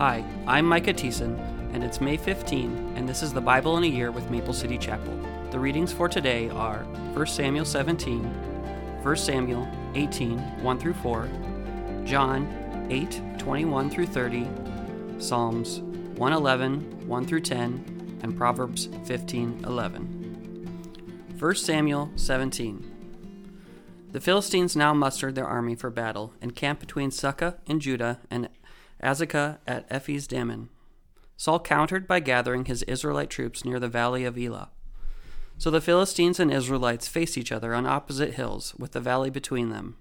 Hi, I'm Micah Thieszen, and it's May 15, and this is the Bible in a Year with Maple City Chapel. The readings for today are 1 Samuel 17, 1 Samuel 18, 1 through 4, John 8, 21 through 30, Psalms 111, 1 through 10, and Proverbs 15, 11. 1 Samuel 17. The Philistines now mustered their army for battle and camped between Socoh and Judah and Azekah at Ephes Dammim. Saul countered by gathering his Israelite troops near the valley of Elah. So the Philistines and Israelites faced each other on opposite hills, with the valley between them.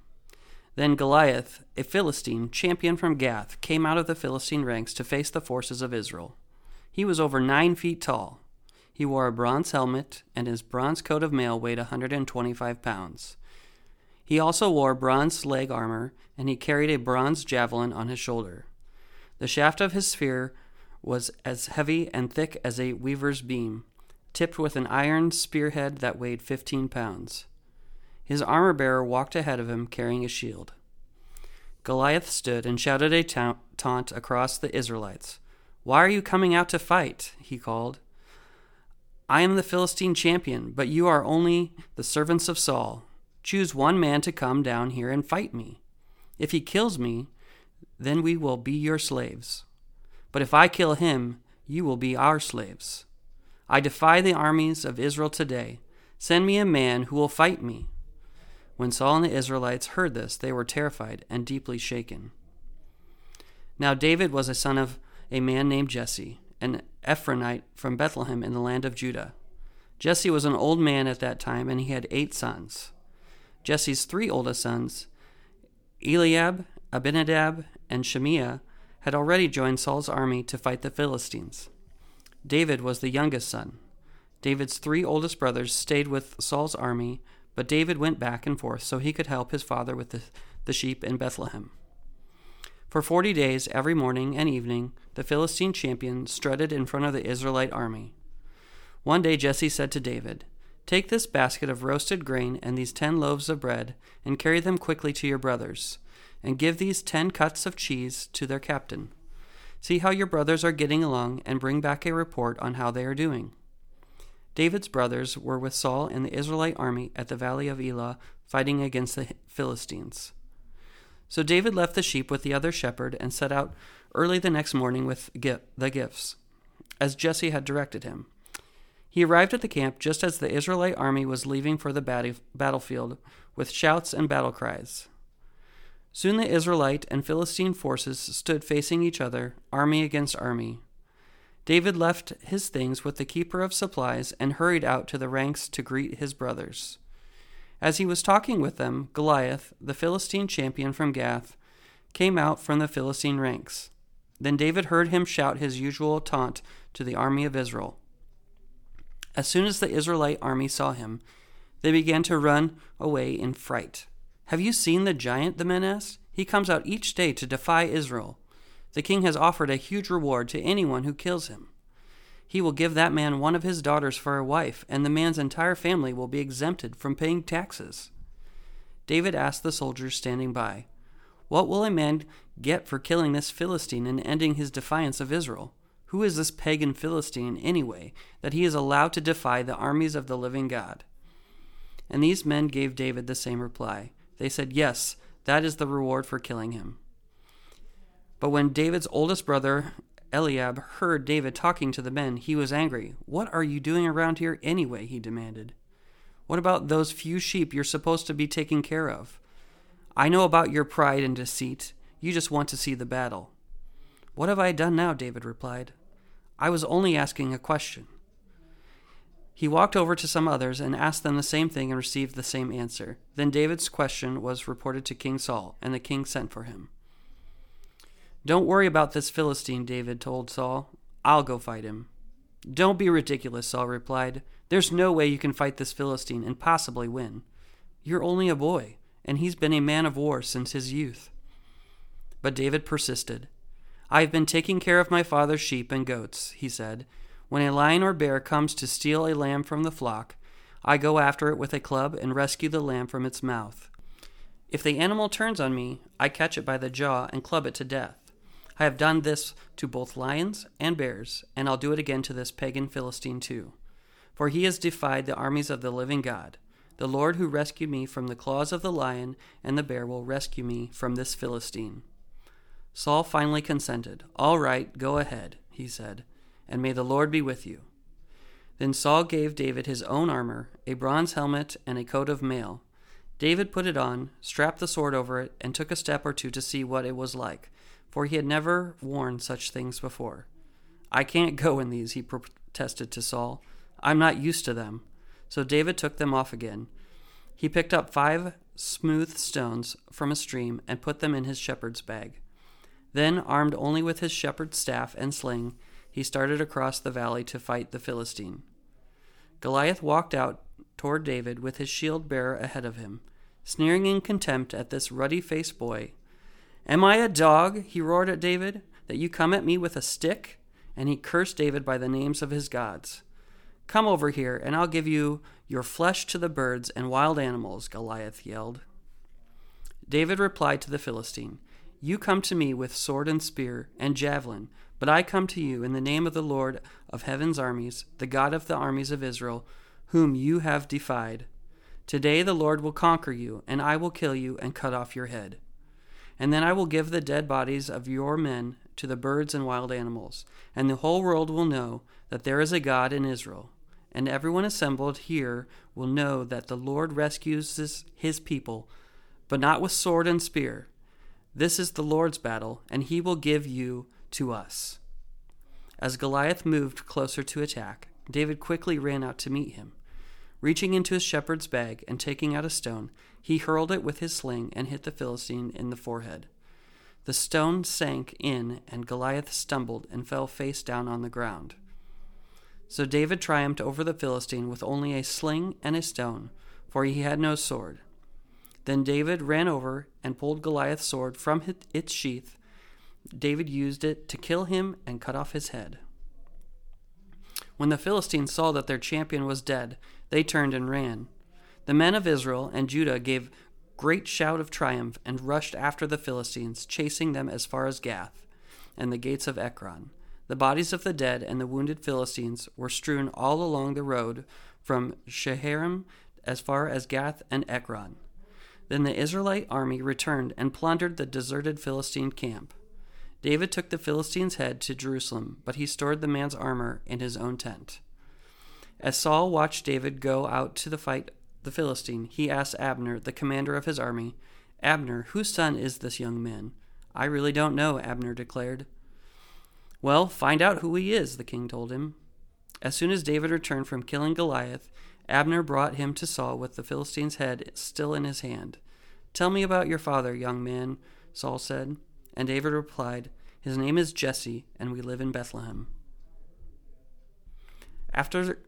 Then Goliath, a Philistine, champion from Gath, came out of the Philistine ranks to face the forces of Israel. He was over nine feet tall. He wore a bronze helmet, and his bronze coat of mail weighed 125 pounds. He also wore bronze leg armor, and he carried a bronze javelin on his shoulder. The shaft of his spear was as heavy and thick as a weaver's beam, tipped with an iron spearhead that weighed fifteen pounds. His armor bearer walked ahead of him carrying a shield. Goliath stood and shouted a ta- taunt across the Israelites. Why are you coming out to fight? he called. I am the Philistine champion, but you are only the servants of Saul. Choose one man to come down here and fight me. If he kills me, then we will be your slaves. But if I kill him, you will be our slaves. I defy the armies of Israel today. Send me a man who will fight me. When Saul and the Israelites heard this, they were terrified and deeply shaken. Now David was a son of a man named Jesse, an Ephraimite from Bethlehem in the land of Judah. Jesse was an old man at that time, and he had eight sons. Jesse's three oldest sons, Eliab, Abinadab, and Shimea, had already joined Saul's army to fight the Philistines. David was the youngest son. David's three oldest brothers stayed with Saul's army, but David went back and forth so he could help his father with the, the sheep in Bethlehem. For forty days, every morning and evening, the Philistine champion strutted in front of the Israelite army. One day Jesse said to David, Take this basket of roasted grain and these ten loaves of bread, and carry them quickly to your brothers, and give these ten cuts of cheese to their captain. See how your brothers are getting along, and bring back a report on how they are doing. David's brothers were with Saul and the Israelite army at the valley of Elah, fighting against the Philistines. So David left the sheep with the other shepherd and set out early the next morning with the gifts, as Jesse had directed him. He arrived at the camp just as the Israelite army was leaving for the battlefield with shouts and battle cries. Soon the Israelite and Philistine forces stood facing each other, army against army. David left his things with the keeper of supplies and hurried out to the ranks to greet his brothers. As he was talking with them, Goliath, the Philistine champion from Gath, came out from the Philistine ranks. Then David heard him shout his usual taunt to the army of Israel. As soon as the Israelite army saw him, they began to run away in fright. Have you seen the giant? the men asked. He comes out each day to defy Israel. The king has offered a huge reward to anyone who kills him. He will give that man one of his daughters for a wife, and the man's entire family will be exempted from paying taxes. David asked the soldiers standing by, What will a man get for killing this Philistine and ending his defiance of Israel? Who is this pagan Philistine, anyway, that he is allowed to defy the armies of the living God? And these men gave David the same reply. They said, Yes, that is the reward for killing him. But when David's oldest brother, Eliab, heard David talking to the men, he was angry. What are you doing around here anyway? he demanded. What about those few sheep you're supposed to be taking care of? I know about your pride and deceit. You just want to see the battle. What have I done now? David replied. I was only asking a question. He walked over to some others and asked them the same thing and received the same answer. Then David's question was reported to King Saul, and the king sent for him. Don't worry about this Philistine, David told Saul. I'll go fight him. Don't be ridiculous, Saul replied. There's no way you can fight this Philistine and possibly win. You're only a boy, and he's been a man of war since his youth. But David persisted. I have been taking care of my father's sheep and goats, he said. When a lion or bear comes to steal a lamb from the flock, I go after it with a club and rescue the lamb from its mouth. If the animal turns on me, I catch it by the jaw and club it to death. I have done this to both lions and bears, and I'll do it again to this pagan Philistine too. For he has defied the armies of the living God. The Lord who rescued me from the claws of the lion and the bear will rescue me from this Philistine. Saul finally consented. All right, go ahead, he said, and may the Lord be with you. Then Saul gave David his own armor, a bronze helmet, and a coat of mail. David put it on, strapped the sword over it, and took a step or two to see what it was like, for he had never worn such things before. I can't go in these, he protested to Saul. I'm not used to them. So David took them off again. He picked up five smooth stones from a stream and put them in his shepherd's bag. Then, armed only with his shepherd's staff and sling, he started across the valley to fight the Philistine. Goliath walked out toward David with his shield bearer ahead of him, sneering in contempt at this ruddy faced boy. Am I a dog, he roared at David, that you come at me with a stick? And he cursed David by the names of his gods. Come over here, and I'll give you your flesh to the birds and wild animals, Goliath yelled. David replied to the Philistine, You come to me with sword and spear and javelin, but I come to you in the name of the Lord of heaven's armies, the God of the armies of Israel, whom you have defied. Today the Lord will conquer you, and I will kill you and cut off your head. And then I will give the dead bodies of your men to the birds and wild animals, and the whole world will know that there is a God in Israel. And everyone assembled here will know that the Lord rescues his, his people, but not with sword and spear. This is the Lord's battle, and he will give you to us. As Goliath moved closer to attack, David quickly ran out to meet him. Reaching into his shepherd's bag and taking out a stone, he hurled it with his sling and hit the Philistine in the forehead. The stone sank in, and Goliath stumbled and fell face down on the ground. So David triumphed over the Philistine with only a sling and a stone, for he had no sword. Then David ran over and pulled Goliath's sword from its sheath David used it to kill him and cut off his head. When the Philistines saw that their champion was dead, they turned and ran. The men of Israel and Judah gave great shout of triumph and rushed after the Philistines, chasing them as far as Gath and the gates of Ekron. The bodies of the dead and the wounded Philistines were strewn all along the road from Shaaraim as far as Gath and Ekron. Then the Israelite army returned and plundered the deserted Philistine camp. David took the Philistine's head to Jerusalem, but he stored the man's armor in his own tent. As Saul watched David go out to the fight the Philistine, he asked Abner, the commander of his army, Abner, whose son is this young man? I really don't know, Abner declared. Well, find out who he is, the king told him. As soon as David returned from killing Goliath, Abner brought him to Saul with the Philistine's head still in his hand. Tell me about your father, young man, Saul said. And David replied, His name is Jesse, and we live in Bethlehem. After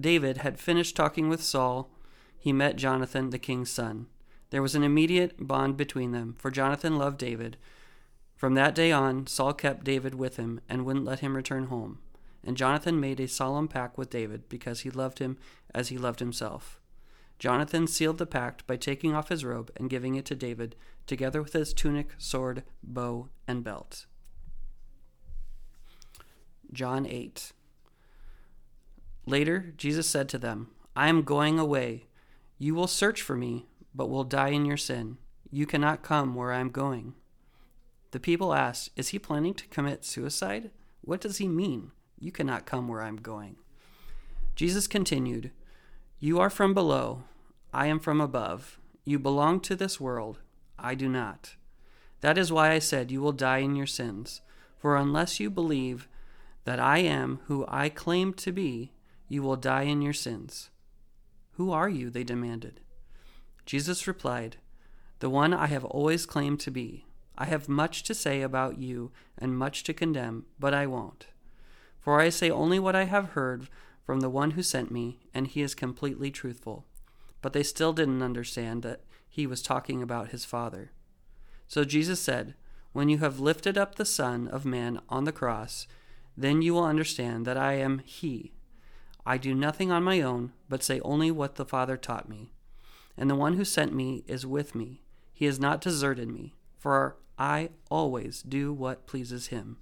David had finished talking with Saul, he met Jonathan, the king's son. There was an immediate bond between them, for Jonathan loved David. From that day on, Saul kept David with him and wouldn't let him return home. And Jonathan made a solemn pact with David because he loved him as he loved himself. Jonathan sealed the pact by taking off his robe and giving it to David, together with his tunic, sword, bow, and belt. John 8. Later, Jesus said to them, I am going away. You will search for me, but will die in your sin. You cannot come where I am going. The people asked, Is he planning to commit suicide? What does he mean? You cannot come where I am going. Jesus continued, you are from below, I am from above. You belong to this world, I do not. That is why I said you will die in your sins. For unless you believe that I am who I claim to be, you will die in your sins. Who are you? They demanded. Jesus replied, The one I have always claimed to be. I have much to say about you and much to condemn, but I won't. For I say only what I have heard from the one who sent me, and he is completely truthful. But they still didn't understand that he was talking about his Father. So Jesus said, When you have lifted up the Son of Man on the cross, then you will understand that I am He. I do nothing on my own, but say only what the Father taught me. And the one who sent me is with me. He has not deserted me, for I always do what pleases him.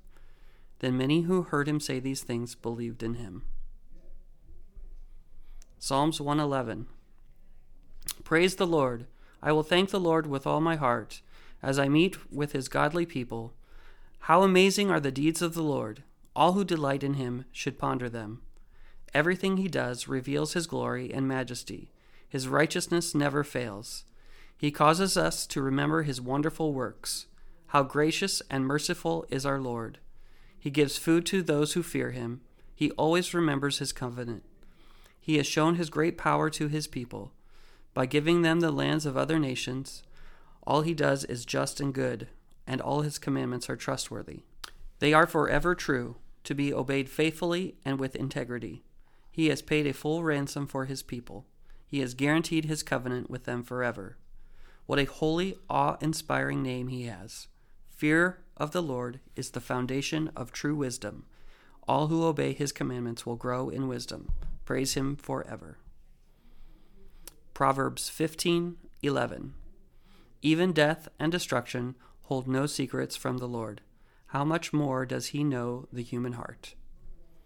Then many who heard him say these things believed in him. Psalms 111 Praise the Lord. I will thank the Lord with all my heart as I meet with his godly people. How amazing are the deeds of the Lord! All who delight in him should ponder them. Everything he does reveals his glory and majesty. His righteousness never fails. He causes us to remember his wonderful works. How gracious and merciful is our Lord! He gives food to those who fear him. He always remembers his covenant. He has shown his great power to his people by giving them the lands of other nations. All he does is just and good, and all his commandments are trustworthy. They are forever true, to be obeyed faithfully and with integrity. He has paid a full ransom for his people. He has guaranteed his covenant with them forever. What a holy, awe inspiring name he has. Fear of the Lord is the foundation of true wisdom. All who obey his commandments will grow in wisdom. Praise him forever. Proverbs 15:11 Even death and destruction hold no secrets from the Lord. How much more does he know the human heart?